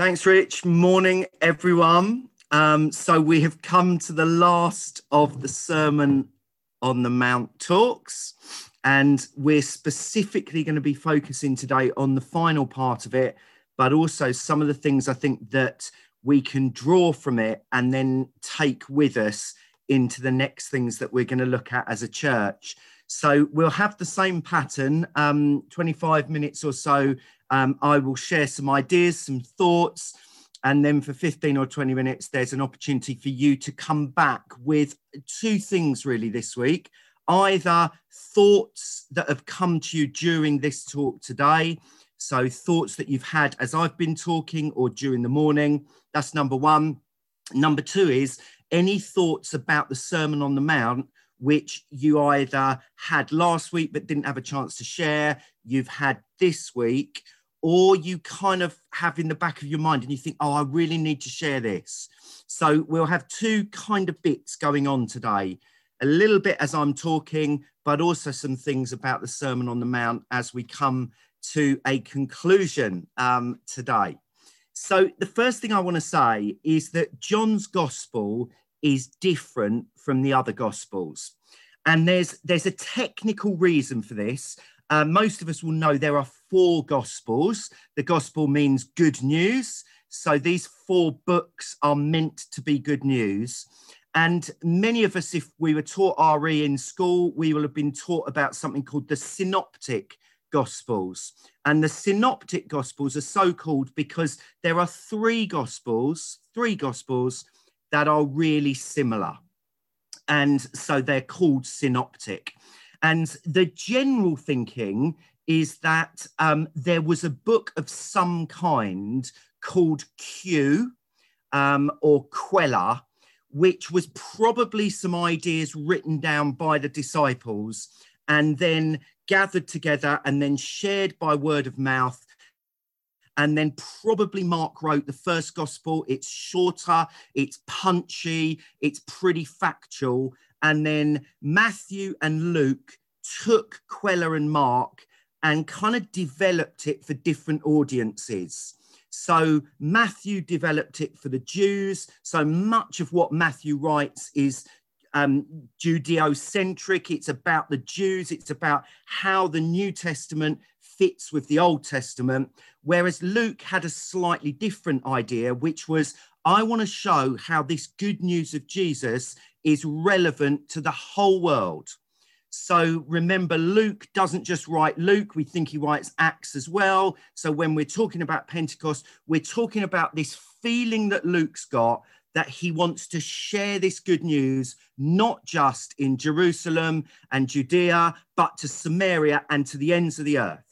Thanks, Rich. Morning, everyone. Um, so we have come to the last of the Sermon on the Mount talks, and we're specifically going to be focusing today on the final part of it, but also some of the things I think that we can draw from it and then take with us into the next things that we're going to look at as a church. So we'll have the same pattern, um, 25 minutes or so. Um, I will share some ideas, some thoughts, and then for 15 or 20 minutes, there's an opportunity for you to come back with two things really this week either thoughts that have come to you during this talk today. So, thoughts that you've had as I've been talking or during the morning. That's number one. Number two is any thoughts about the Sermon on the Mount which you either had last week but didn't have a chance to share, you've had this week, or you kind of have in the back of your mind and you think, oh, I really need to share this. So we'll have two kind of bits going on today a little bit as I'm talking, but also some things about the Sermon on the Mount as we come to a conclusion um, today. So, the first thing I want to say is that John's Gospel is different from the other Gospels. And there's, there's a technical reason for this. Uh, most of us will know there are four gospels. The gospel means good news. So these four books are meant to be good news. And many of us, if we were taught RE in school, we will have been taught about something called the synoptic gospels. And the synoptic gospels are so called because there are three gospels, three gospels that are really similar. And so they're called synoptic. And the general thinking is that um, there was a book of some kind called Q um, or Quelle, which was probably some ideas written down by the disciples and then gathered together and then shared by word of mouth. And then probably Mark wrote the first gospel. It's shorter, it's punchy, it's pretty factual. And then Matthew and Luke took Quelle and Mark and kind of developed it for different audiences. So Matthew developed it for the Jews. So much of what Matthew writes is um, Judeo-centric. It's about the Jews. It's about how the New Testament fits with the Old Testament. Whereas Luke had a slightly different idea, which was I want to show how this good news of Jesus is relevant to the whole world. So remember, Luke doesn't just write Luke, we think he writes Acts as well. So when we're talking about Pentecost, we're talking about this feeling that Luke's got that he wants to share this good news, not just in Jerusalem and Judea, but to Samaria and to the ends of the earth.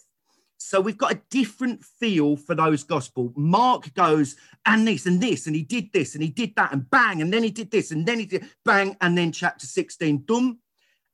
So we've got a different feel for those gospel. Mark goes and this and this, and he did this and he did that, and bang, and then he did this, and then he did bang, and then chapter 16, dum,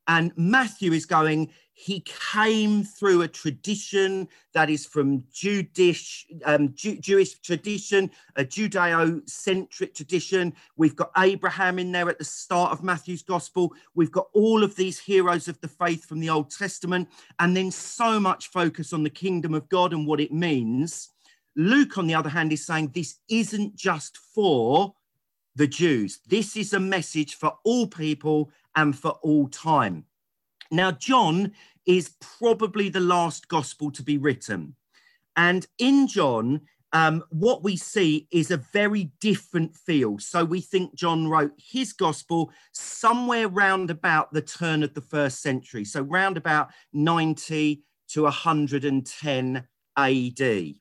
and Matthew is going, he came through a tradition that is from Jewish, um, Jew, Jewish tradition, a Judeo-centric tradition. We've got Abraham in there at the start of Matthew's gospel. We've got all of these heroes of the faith from the Old Testament, and then so much focus on the kingdom of God and what it means. Luke, on the other hand, is saying this isn't just for the Jews. This is a message for all people and for all time. Now, John is probably the last gospel to be written. And in John, um, what we see is a very different feel. So we think John wrote his gospel somewhere round about the turn of the first century. So round about 90 to 110 AD.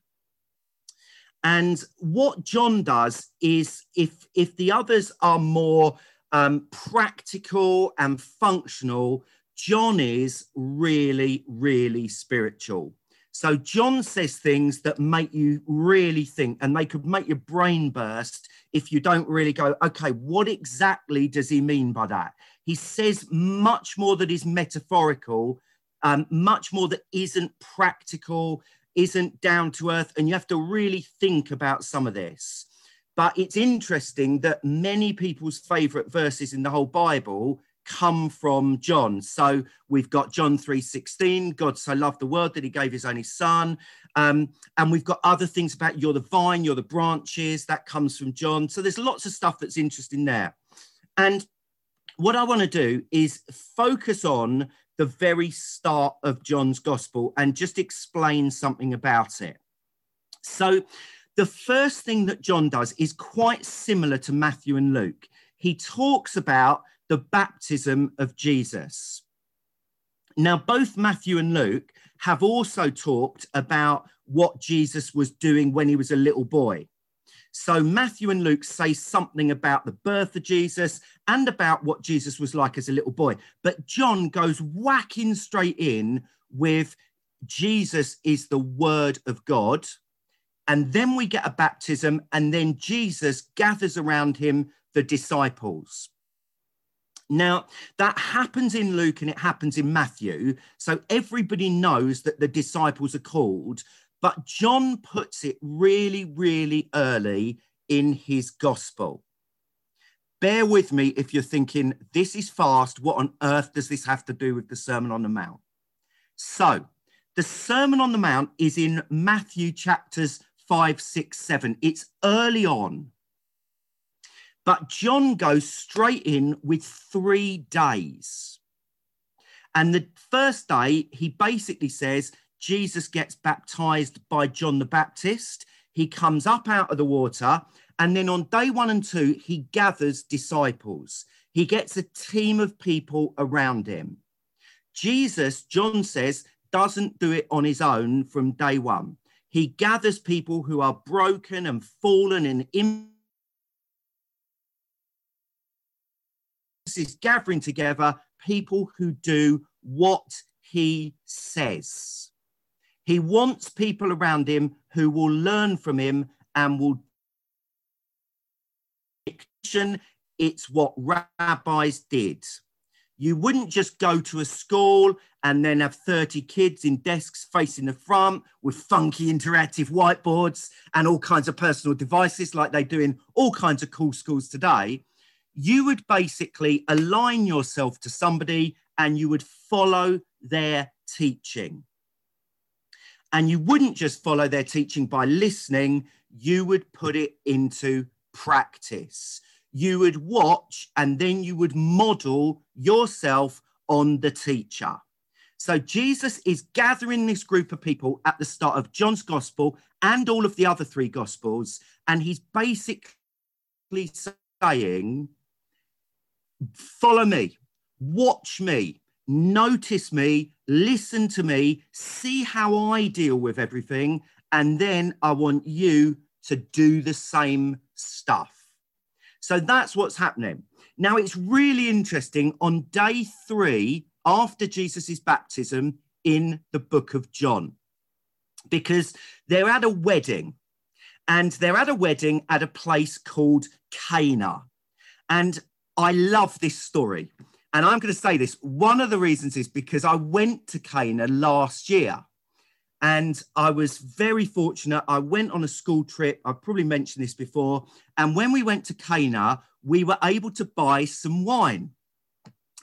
And what John does is if, if the others are more um, practical and functional, John is really, really spiritual. So John says things that make you really think, and they could make your brain burst if you don't really go, okay, what exactly does he mean by that? He says much more that is metaphorical, um, much more that isn't practical isn't down to earth, and you have to really think about some of this. But it's interesting that many people's favorite verses in the whole Bible come from John. So we've got John 3:16, God so loved the world that he gave his only son. Um, and we've got other things about you're the vine, you're the branches, that comes from John. So there's lots of stuff that's interesting there. And what I want to do is focus on the very start of John's gospel and just explain something about it. So, the first thing that John does is quite similar to Matthew and Luke. He talks about the baptism of Jesus. Now, both Matthew and Luke have also talked about what Jesus was doing when he was a little boy. So, Matthew and Luke say something about the birth of Jesus and about what Jesus was like as a little boy. But John goes whacking straight in with Jesus is the word of God. And then we get a baptism, and then Jesus gathers around him the disciples. Now, that happens in Luke and it happens in Matthew. So everybody knows that the disciples are called, but John puts it really, really early in his gospel. Bear with me if you're thinking, this is fast. What on earth does this have to do with the Sermon on the Mount? So, the Sermon on the Mount is in Matthew chapters 5, 6, 7. It's early on. But John goes straight in with three days. And the first day, he basically says Jesus gets baptized by John the Baptist. He comes up out of the water. And then on day one and two, he gathers disciples. He gets a team of people around him. Jesus, John says, doesn't do it on his own from day one. He gathers people who are broken and fallen and in is gathering together people who do what he says. He wants people around him who will learn from him and will. It's what rabbis did. You wouldn't just go to a school and then have 30 kids in desks facing the front with funky interactive whiteboards and all kinds of personal devices like they do in all kinds of cool schools today you would basically align yourself to somebody and you would follow their teaching. And you wouldn't just follow their teaching by listening, you would put it into practice. You would watch and then you would model yourself on the teacher. So Jesus is gathering this group of people at the start of John's gospel and all of the other three gospels. And he's basically saying, follow me, watch me, notice me, listen to me, see how I deal with everything. And then I want you to do the same stuff. So that's what's happening. Now, it's really interesting on day three after Jesus' baptism in the book of John, because they're at a wedding and they're at a wedding at a place called Cana. And I love this story. And I'm going to say this one of the reasons is because I went to Cana last year and I was very fortunate. I went on a school trip. I've probably mentioned this before. And when we went to Cana, we were able to buy some wine.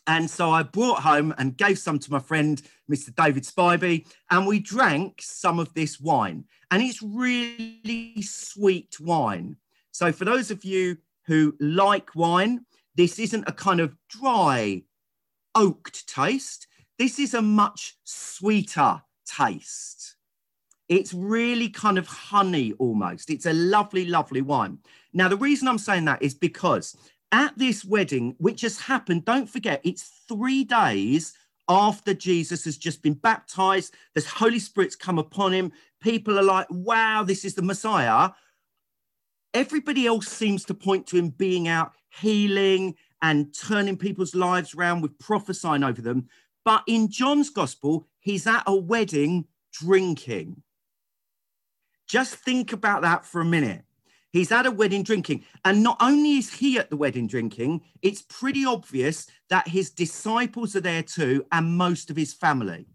And so I brought home and gave some to my friend, Mr. David Spivey, and we drank some of this wine. And it's really sweet wine. So, for those of you who like wine, this isn't a kind of dry, oaked taste. This is a much sweeter taste. It's really kind of honey almost. It's a lovely, lovely wine. Now, the reason I'm saying that is because at this wedding, which has happened, don't forget, it's three days after Jesus has just been baptized. The Holy Spirit's come upon him. People are like, wow, this is the Messiah. Everybody else seems to point to him being out healing and turning people's lives around with prophesying over them. But in John's gospel, he's at a wedding drinking. Just think about that for a minute. He's at a wedding drinking. And not only is he at the wedding drinking, it's pretty obvious that his disciples are there too, and most of his family.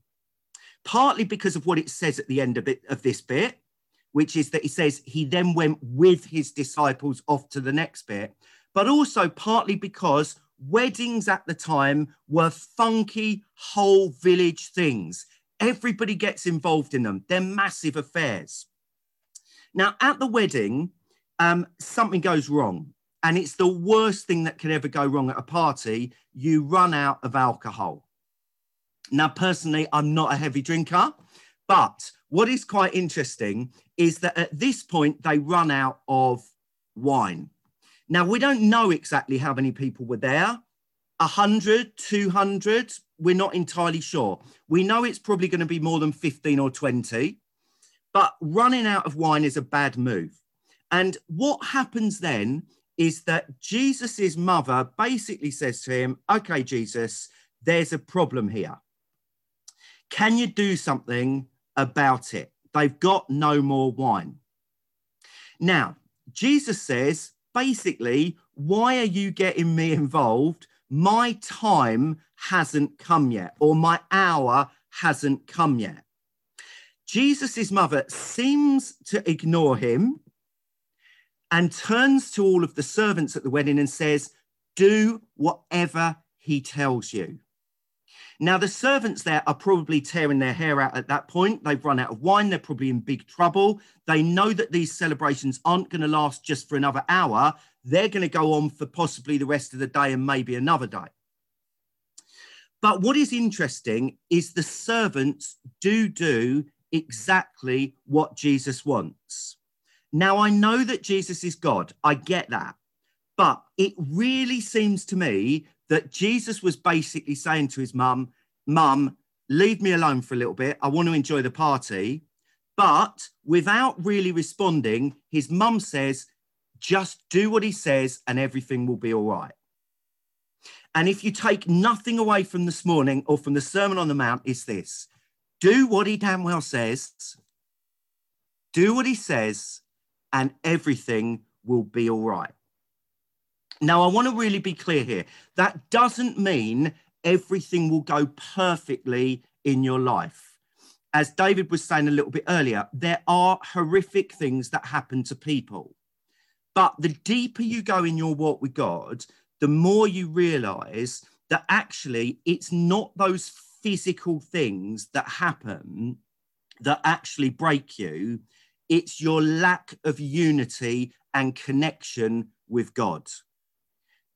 Partly because of what it says at the end of, it, of this bit, which is that he says he then went with his disciples off to the next bit but also partly because weddings at the time were funky whole village things. Everybody gets involved in them. They're massive affairs. Now, at the wedding, um, something goes wrong. And it's the worst thing that can ever go wrong at a party. You run out of alcohol. Now, personally, I'm not a heavy drinker, but what is quite interesting is that at this point, they run out of wine. Now, we don't know exactly how many people were there 100, 200, we're not entirely sure. We know it's probably going to be more than 15 or 20, but running out of wine is a bad move. And what happens then is that Jesus's mother basically says to him, Okay, Jesus, there's a problem here. Can you do something about it? They've got no more wine. Now, Jesus says, basically, why are you getting me involved? My time hasn't come yet, or my hour hasn't come yet. Jesus's mother seems to ignore him and turns to all of the servants at the wedding and says, Do whatever he tells you. Now, the servants there are probably tearing their hair out at that point. They've run out of wine. They're probably in big trouble. They know that these celebrations aren't going to last just for another hour. They're going to go on for possibly the rest of the day and maybe another day. But what is interesting is the servants do do exactly what Jesus wants. Now, I know that Jesus is God. I get that. But it really seems to me that Jesus was basically saying to his mum, Mum, leave me alone for a little bit. I want to enjoy the party. But without really responding, his mum says, just do what he says and everything will be all right. And if you take nothing away from this morning or from the Sermon on the Mount, it's this do what he damn well says, do what he says, and everything will be all right. Now, I want to really be clear here. That doesn't mean everything will go perfectly in your life. As David was saying a little bit earlier, there are horrific things that happen to people. But the deeper you go in your walk with God, the more you realize that actually it's not those physical things that happen that actually break you, it's your lack of unity and connection with God.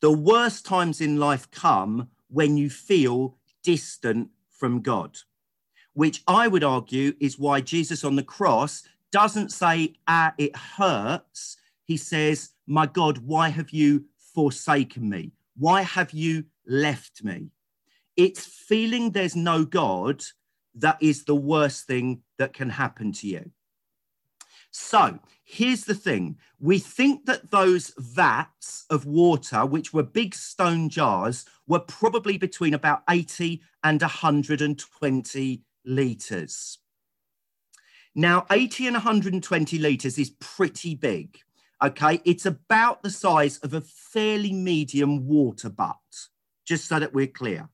The worst times in life come when you feel distant from God, which I would argue is why Jesus on the cross doesn't say, ah, it hurts. He says, My God, why have you forsaken me? Why have you left me? It's feeling there's no God that is the worst thing that can happen to you. So here's the thing we think that those vats of water, which were big stone jars, were probably between about 80 and 120 litres. Now, 80 and 120 litres is pretty big. Okay, it's about the size of a fairly medium water butt, just so that we're clear.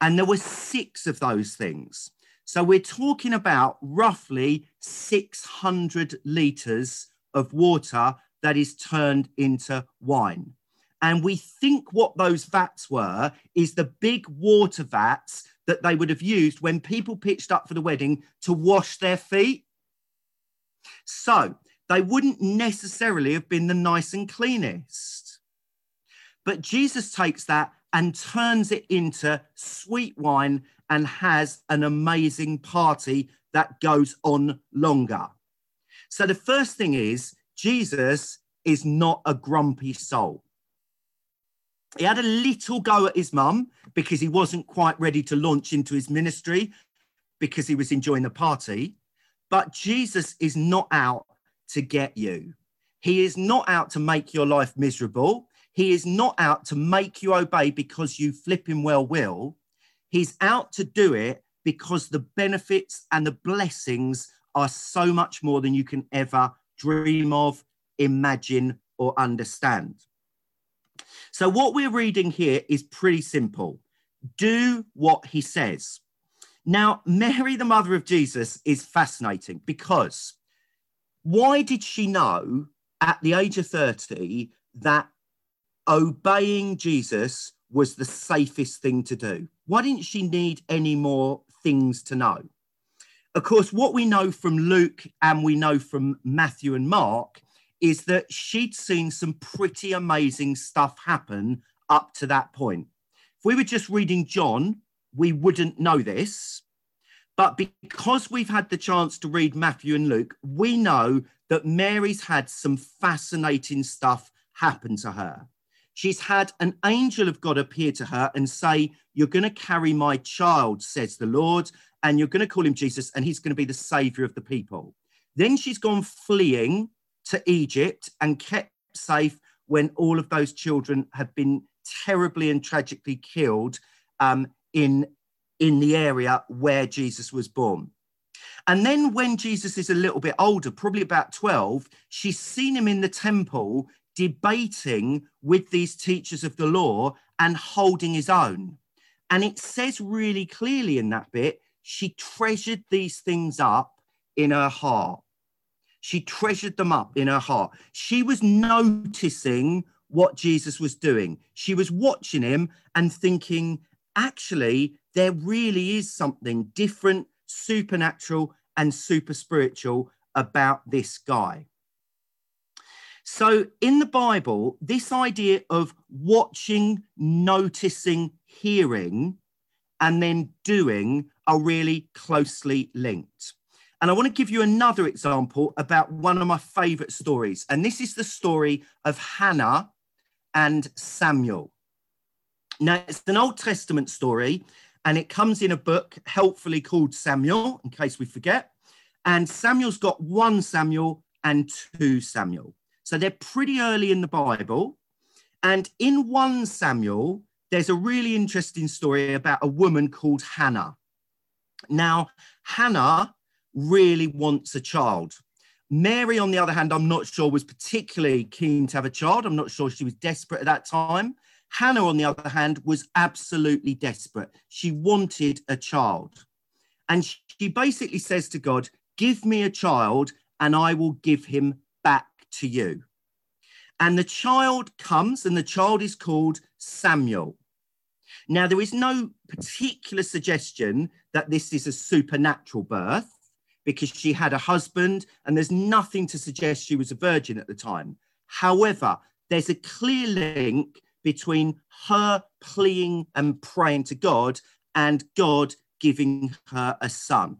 And there were six of those things. So we're talking about roughly 600 litres of water that is turned into wine. And we think what those vats were is the big water vats that they would have used when people pitched up for the wedding to wash their feet. So they wouldn't necessarily have been the nice and cleanest. But Jesus takes that and turns it into sweet wine and has an amazing party that goes on longer. So the first thing is, Jesus is not a grumpy soul. He had a little go at his mum because he wasn't quite ready to launch into his ministry because he was enjoying the party. But Jesus is not out to get you. He is not out to make your life miserable. He is not out to make you obey because you flipping well will. He's out to do it because the benefits and the blessings are so much more than you can ever dream of, imagine, or understand. So, what we're reading here is pretty simple do what he says. Now, Mary, the mother of Jesus, is fascinating because why did she know at the age of 30 that obeying Jesus was the safest thing to do? Why didn't she need any more things to know. Of course, what we know from Luke and we know from Matthew and Mark is that she'd seen some pretty amazing stuff happen up to that point. If we were just reading John, we wouldn't know this. But because we've had the chance to read Matthew and Luke, we know that Mary's had some fascinating stuff happen to her. She's had an angel of God appear to her and say, You're going to carry my child, says the Lord, and you're going to call him Jesus, and he's going to be the savior of the people. Then she's gone fleeing to Egypt and kept safe when all of those children had been terribly and tragically killed um, in, in the area where Jesus was born. And then when Jesus is a little bit older, probably about 12, she's seen him in the temple debating with these teachers of the law and holding his own. And it says really clearly in that bit, she treasured these things up in her heart. She treasured them up in her heart. She was noticing what Jesus was doing. She was watching him and thinking, actually, there really is something different, supernatural, and super spiritual about this guy. So, in the Bible, this idea of watching, noticing, hearing, and then doing are really closely linked. And I want to give you another example about one of my favorite stories. And this is the story of Hannah and Samuel. Now, it's an Old Testament story, and it comes in a book helpfully called Samuel, in case we forget. And Samuel's got one Samuel and two Samuel. So they're pretty early in the Bible. And in 1 Samuel, there's a really interesting story about a woman called Hannah. Now, Hannah really wants a child. Mary, on the other hand, I'm not sure was particularly keen to have a child. I'm not sure she was desperate at that time. Hannah, on the other hand, was absolutely desperate. She wanted a child. And she basically says to God, Give me a child and I will give him to you. And the child comes, and the child is called Samuel. Now, there is no particular suggestion that this is a supernatural birth because she had a husband, and there's nothing to suggest she was a virgin at the time. However, there's a clear link between her pleading and praying to God and God giving her a son.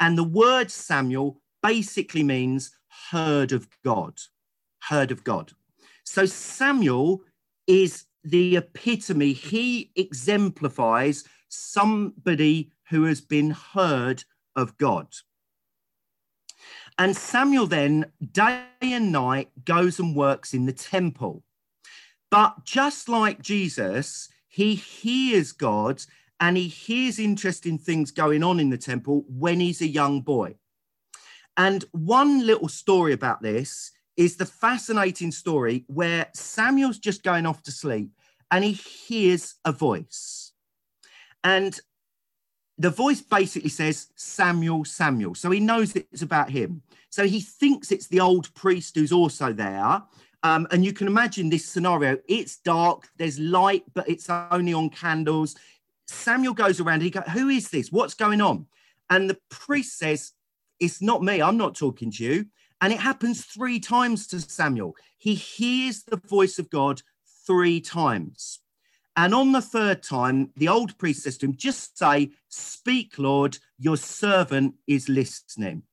And the word Samuel basically means heard of God, heard of God. So Samuel is the epitome, he exemplifies somebody who has been heard of God. And Samuel then, day and night, goes and works in the temple. But just like Jesus, he hears God and he hears interesting things going on in the temple when he's a young boy. And one little story about this is the fascinating story where Samuel's just going off to sleep and he hears a voice. And the voice basically says, Samuel, Samuel. So he knows it's about him. So he thinks it's the old priest who's also there. Um, and you can imagine this scenario. It's dark, there's light, but it's only on candles. Samuel goes around he goes, Who is this? What's going on? And the priest says, It's not me. I'm not talking to you. And it happens three times to Samuel. He hears the voice of God three times. And on the third time, the old priest him, Just say, Speak, Lord, your servant is listening.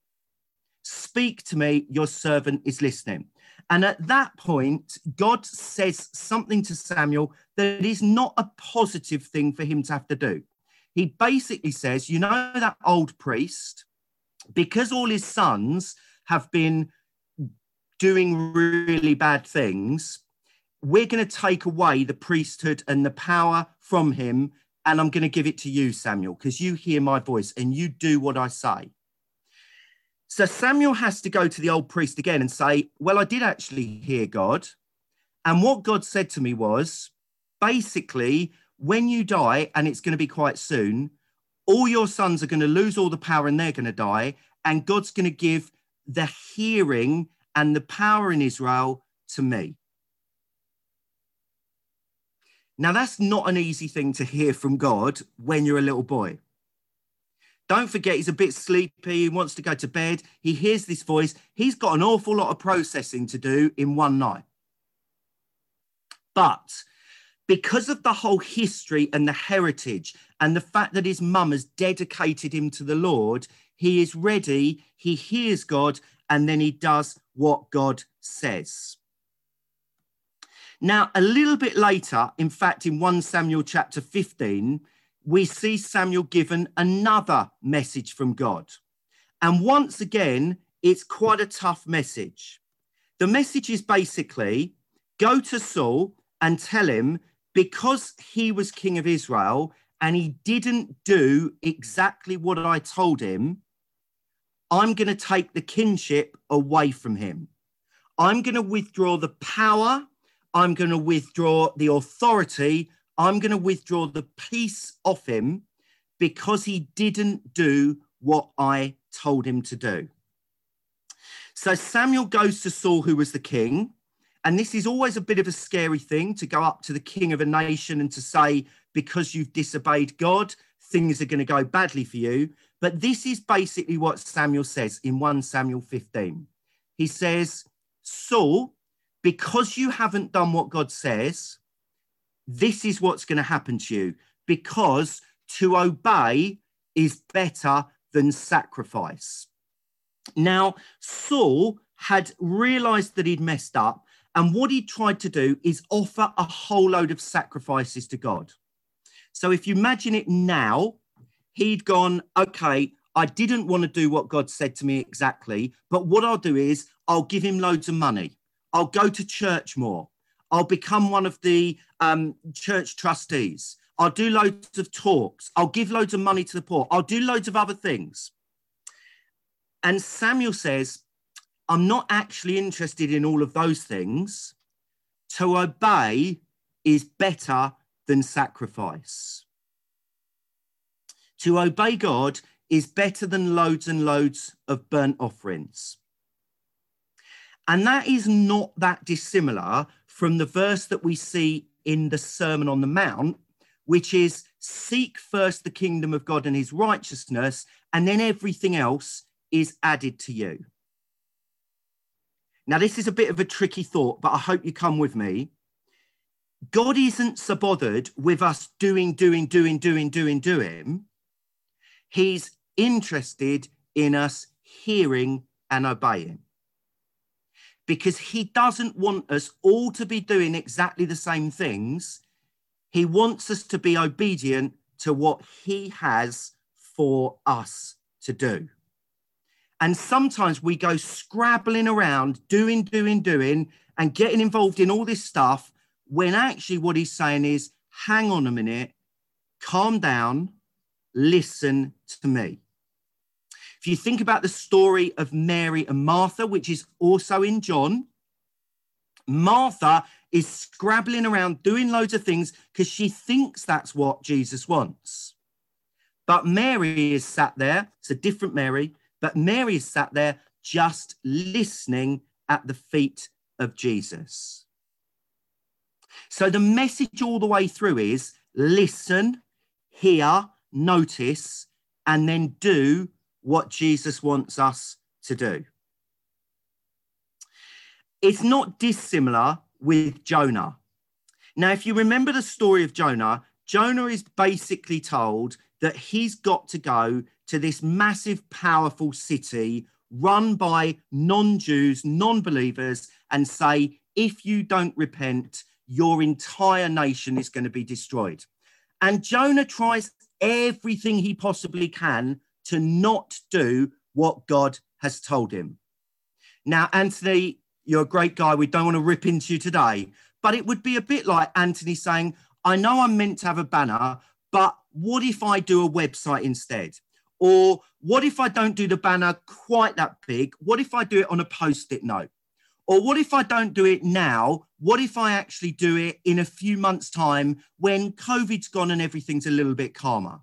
Speak to me, your servant is listening. And at that point, God says something to Samuel that is not a positive thing for him to have to do. He basically says, You know, that old priest, because all his sons have been doing really bad things, we're going to take away the priesthood and the power from him. And I'm going to give it to you, Samuel, because you hear my voice and you do what I say. So Samuel has to go to the old priest again and say, Well, I did actually hear God. And what God said to me was basically, when you die, and it's going to be quite soon, all your sons are going to lose all the power and they're going to die. And God's going to give the hearing and the power in Israel to me. Now, that's not an easy thing to hear from God when you're a little boy. Don't forget, he's a bit sleepy. He wants to go to bed. He hears this voice. He's got an awful lot of processing to do in one night. But because of the whole history and the heritage and the fact that his mum has dedicated him to the Lord, he is ready, he hears God, and then he does what God says. Now, a little bit later, in fact, in 1 Samuel chapter 15, we see Samuel given another message from God. And once again, it's quite a tough message. The message is basically go to Saul and tell him because he was king of Israel and he didn't do exactly what I told him, I'm going to take the kinship away from him. I'm going to withdraw the power I'm going to withdraw the authority. I'm going to withdraw the peace off him because he didn't do what I told him to do. So Samuel goes to Saul, who was the king. And this is always a bit of a scary thing to go up to the king of a nation and to say, because you've disobeyed God, things are going to go badly for you. But this is basically what Samuel says in 1 Samuel 15. He says, Saul, because you haven't done what God says, this is what's going to happen to you because to obey is better than sacrifice. Now, Saul had realized that he'd messed up, and what he tried to do is offer a whole load of sacrifices to God. So, if you imagine it now, he'd gone, okay, I didn't want to do what God said to me exactly, but what I'll do is I'll give him loads of money. I'll go to church more. I'll become one of the um, church trustees. I'll do loads of talks. I'll give loads of money to the poor. I'll do loads of other things. And Samuel says, I'm not actually interested in all of those things. To obey is better than sacrifice. To obey God is better than loads and loads of burnt offerings. And that is not that dissimilar from the verse that we see in the Sermon on the Mount, which is seek first the kingdom of God and his righteousness, and then everything else is added to you. Now, this is a bit of a tricky thought, but I hope you come with me. God isn't so bothered with us doing, doing, doing, doing, doing, doing. He's interested in us hearing and obeying because he doesn't want us all to be doing exactly the same things. He wants us to be obedient to what he has for us to do. And sometimes we go scrabbling around, doing, doing, doing, and getting involved in all this stuff when actually what he's saying is hang on a minute, calm down, listen to me. If you think about the story of Mary and Martha, which is also in John, Martha is scrabbling around doing loads of things because she thinks that's what Jesus wants. But Mary is sat there, it's a different Mary, but Mary sat there just listening at the feet of Jesus. So the message all the way through is listen, hear, notice, and then do what Jesus wants us to do. It's not dissimilar with Jonah. Now, if you remember the story of Jonah, Jonah is basically told that he's got to go to this massive, powerful city run by non Jews, non believers, and say, if you don't repent, your entire nation is going to be destroyed. And Jonah tries everything he possibly can to not do what God has told him. Now, Anthony, you're a great guy. We don't want to rip into you today, but it would be a bit like Anthony saying, I know I'm meant to have a banner, but what if I do a website instead? Or what if I don't do the banner quite that big? What if I do it on a post it note? Or what if I don't do it now? What if I actually do it in a few months' time when COVID's gone and everything's a little bit calmer?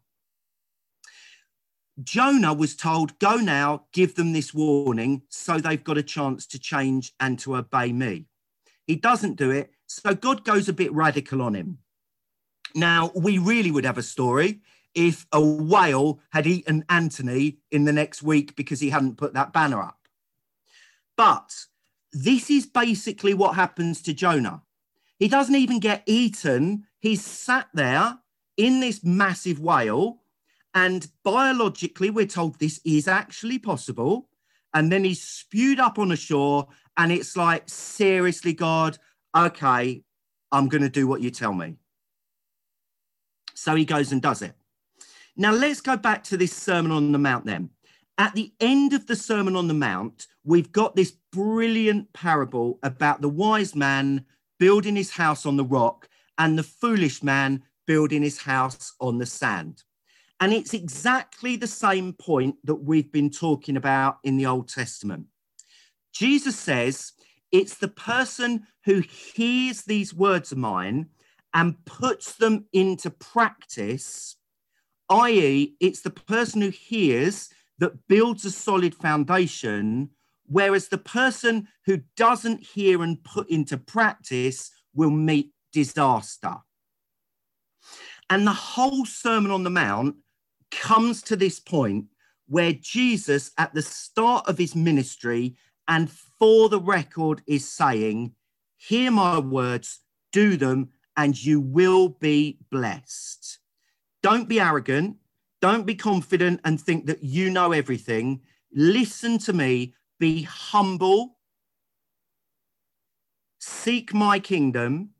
Jonah was told, Go now, give them this warning so they've got a chance to change and to obey me. He doesn't do it. So God goes a bit radical on him. Now, we really would have a story if a whale had eaten Anthony in the next week because he hadn't put that banner up. But this is basically what happens to Jonah. He doesn't even get eaten. He's sat there in this massive whale. And biologically, we're told this is actually possible. And then he's spewed up on the shore. And it's like, seriously, God, okay, I'm going to do what you tell me. So he goes and does it. Now, let's go back to this Sermon on the Mount then. At the end of the Sermon on the Mount, we've got this brilliant parable about the wise man building his house on the rock and the foolish man building his house on the sand. And it's exactly the same point that we've been talking about in the Old Testament. Jesus says, It's the person who hears these words of mine and puts them into practice, i.e., it's the person who hears that builds a solid foundation, whereas the person who doesn't hear and put into practice will meet disaster. And the whole Sermon on the Mount comes to this point where Jesus, at the start of his ministry and for the record, is saying, Hear my words, do them, and you will be blessed. Don't be arrogant. Don't be confident and think that you know everything. Listen to me. Be humble. Seek my kingdom.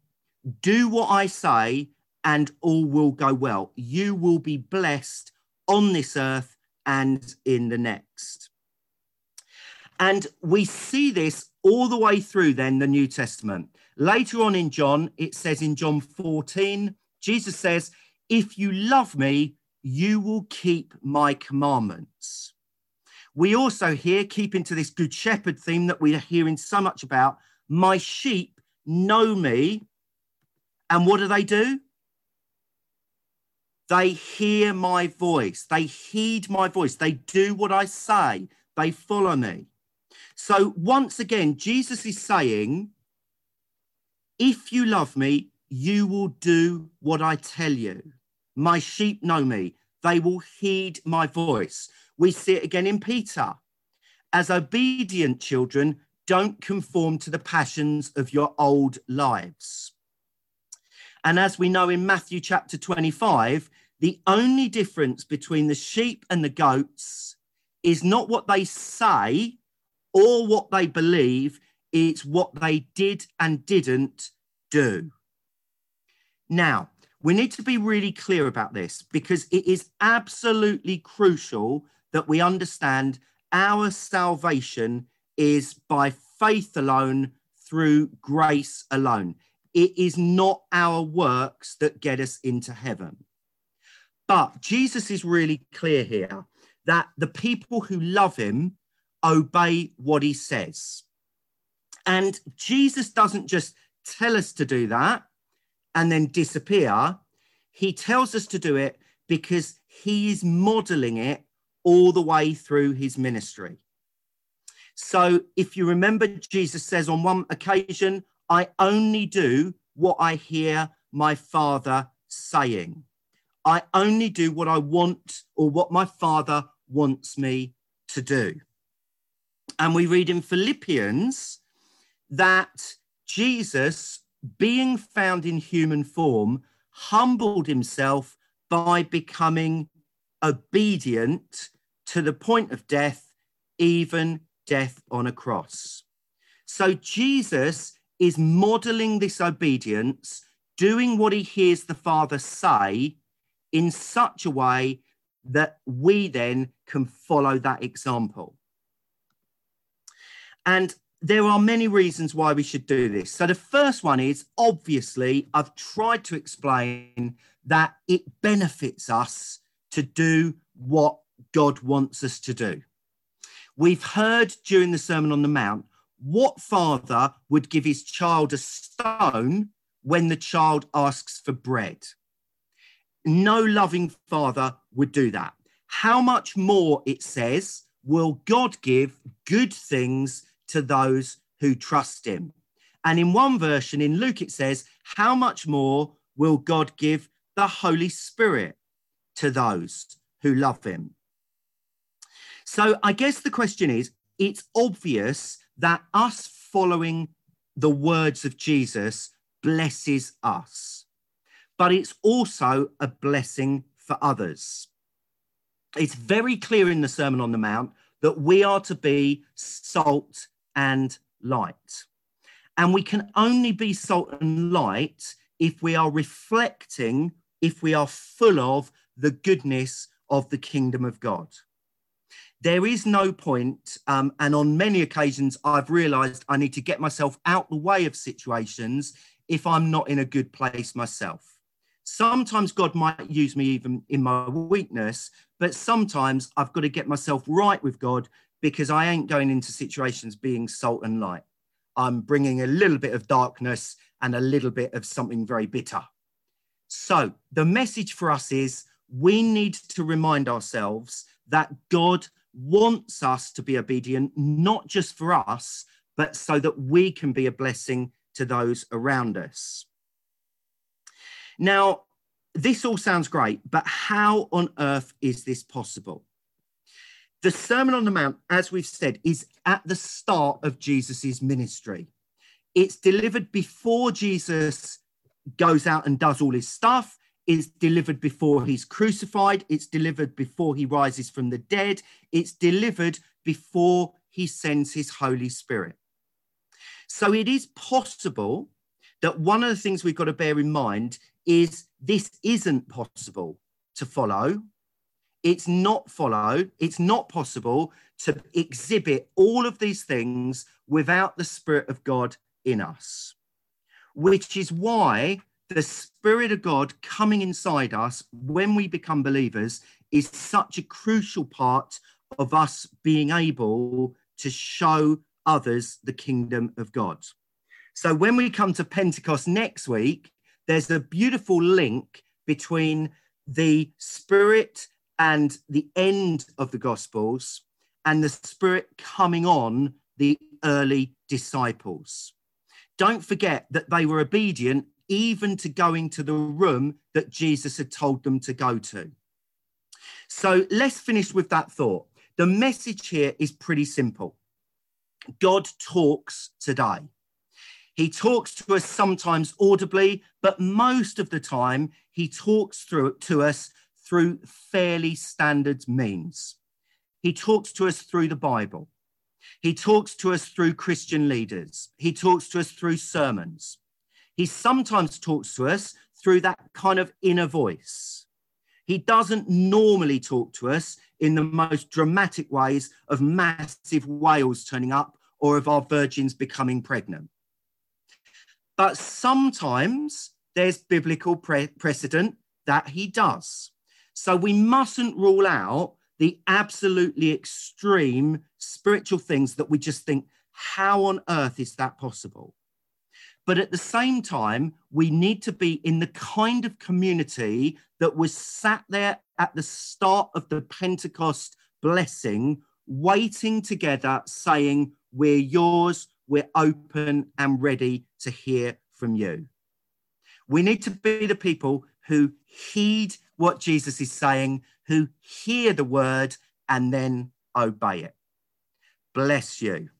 Do what I say, and all will go well. You will be blessed on this earth and in the next. And we see this all the way through then the New Testament. Later on in John, it says in John 14, Jesus says, If you love me, you will keep my commandments. We also hear, keeping to this Good Shepherd theme that we are hearing so much about, my sheep know me. And what do they do? They hear my voice. They heed my voice. They do what I say. They follow me. So, once again, Jesus is saying, if you love me, you will do what I tell you. My sheep know me. They will heed my voice. We see it again in Peter. As obedient children, don't conform to the passions of your old lives. And as we know in Matthew chapter 25, the only difference between the sheep and the goats is not what they say or what they believe, it's what they did and didn't do. Now, we need to be really clear about this because it is absolutely crucial that we understand our salvation is by faith alone through grace alone. It is not our works that get us into heaven. But Jesus is really clear here that the people who love him obey what he says. And Jesus doesn't just tell us to do that and then disappear. He tells us to do it because he is modeling it all the way through his ministry. So if you remember, Jesus says on one occasion, I only do what I hear my Father saying. I only do what I want or what my Father wants me to do. And we read in Philippians that Jesus, being found in human form, humbled himself by becoming obedient to the point of death, even death on a cross. So Jesus is modeling this obedience, doing what he hears the Father say in such a way that we then can follow that example. And there are many reasons why we should do this. So, the first one is obviously, I've tried to explain that it benefits us to do what God wants us to do. We've heard during the Sermon on the Mount what father would give his child a stone when the child asks for bread? No loving father would do that. How much more, it says, will God give good things to those who trust him? And in one version in Luke, it says, How much more will God give the Holy Spirit to those who love him. So I guess the question is it's obvious that us following the words of Jesus blesses us, but it's also a blessing for others. It's very clear in the Sermon on the Mount that we are to be salt and light. And we can only be salt and light if we are reflecting, if we are full of the goodness of the kingdom of God. There is no point, um, and on many occasions, I've realized I need to get myself out the way of situations if I'm not in a good place myself. Sometimes God might use me even in my weakness, but sometimes I've got to get myself right with God because I ain't going into situations being salt and light. I'm bringing a little bit of darkness and a little bit of something very bitter. So the message for us is we need to remind ourselves that God wants us to be obedient, not just for us, but so that we can be a blessing to those around us. Now, this all sounds great, but how on earth is this possible? The Sermon on the Mount, as we've said, is at the start of Jesus's ministry. It's delivered before Jesus goes out and does all his stuff. It's delivered before he's crucified. It's delivered before he rises from the dead. It's delivered before he sends his Holy Spirit. So it is possible that one of the things we've got to bear in mind is this isn't possible to follow. It's not follow. It's not possible to exhibit all of these things without the Spirit of God in us, which is why the Spirit of God coming inside us when we become believers is such a crucial part of us being able to show others the kingdom of God. So when we come to Pentecost next week, there's a beautiful link between the Spirit and the end of the Gospels and the Spirit coming on the early disciples. Don't forget that they were obedient even to going to the room that Jesus had told them to go to. So let's finish with that thought. The message here is pretty simple God talks today. He talks to us sometimes audibly, but most of the time, he talks through to us through fairly standard means. He talks to us through the Bible. He talks to us through Christian leaders. He talks to us through sermons. He sometimes talks to us through that kind of inner voice. He doesn't normally talk to us in the most dramatic ways of massive whales turning up or of our virgins becoming pregnant. But sometimes there's biblical pre- precedent that he does. So we mustn't rule out the absolutely extreme spiritual things that we just think, how on earth is that possible? But at the same time, we need to be in the kind of community that was sat there at the start of the Pentecost blessing, waiting together, saying, We're yours, we're open and ready to hear from you. We need to be the people who heed what Jesus is saying, who hear the word and then obey it. Bless you.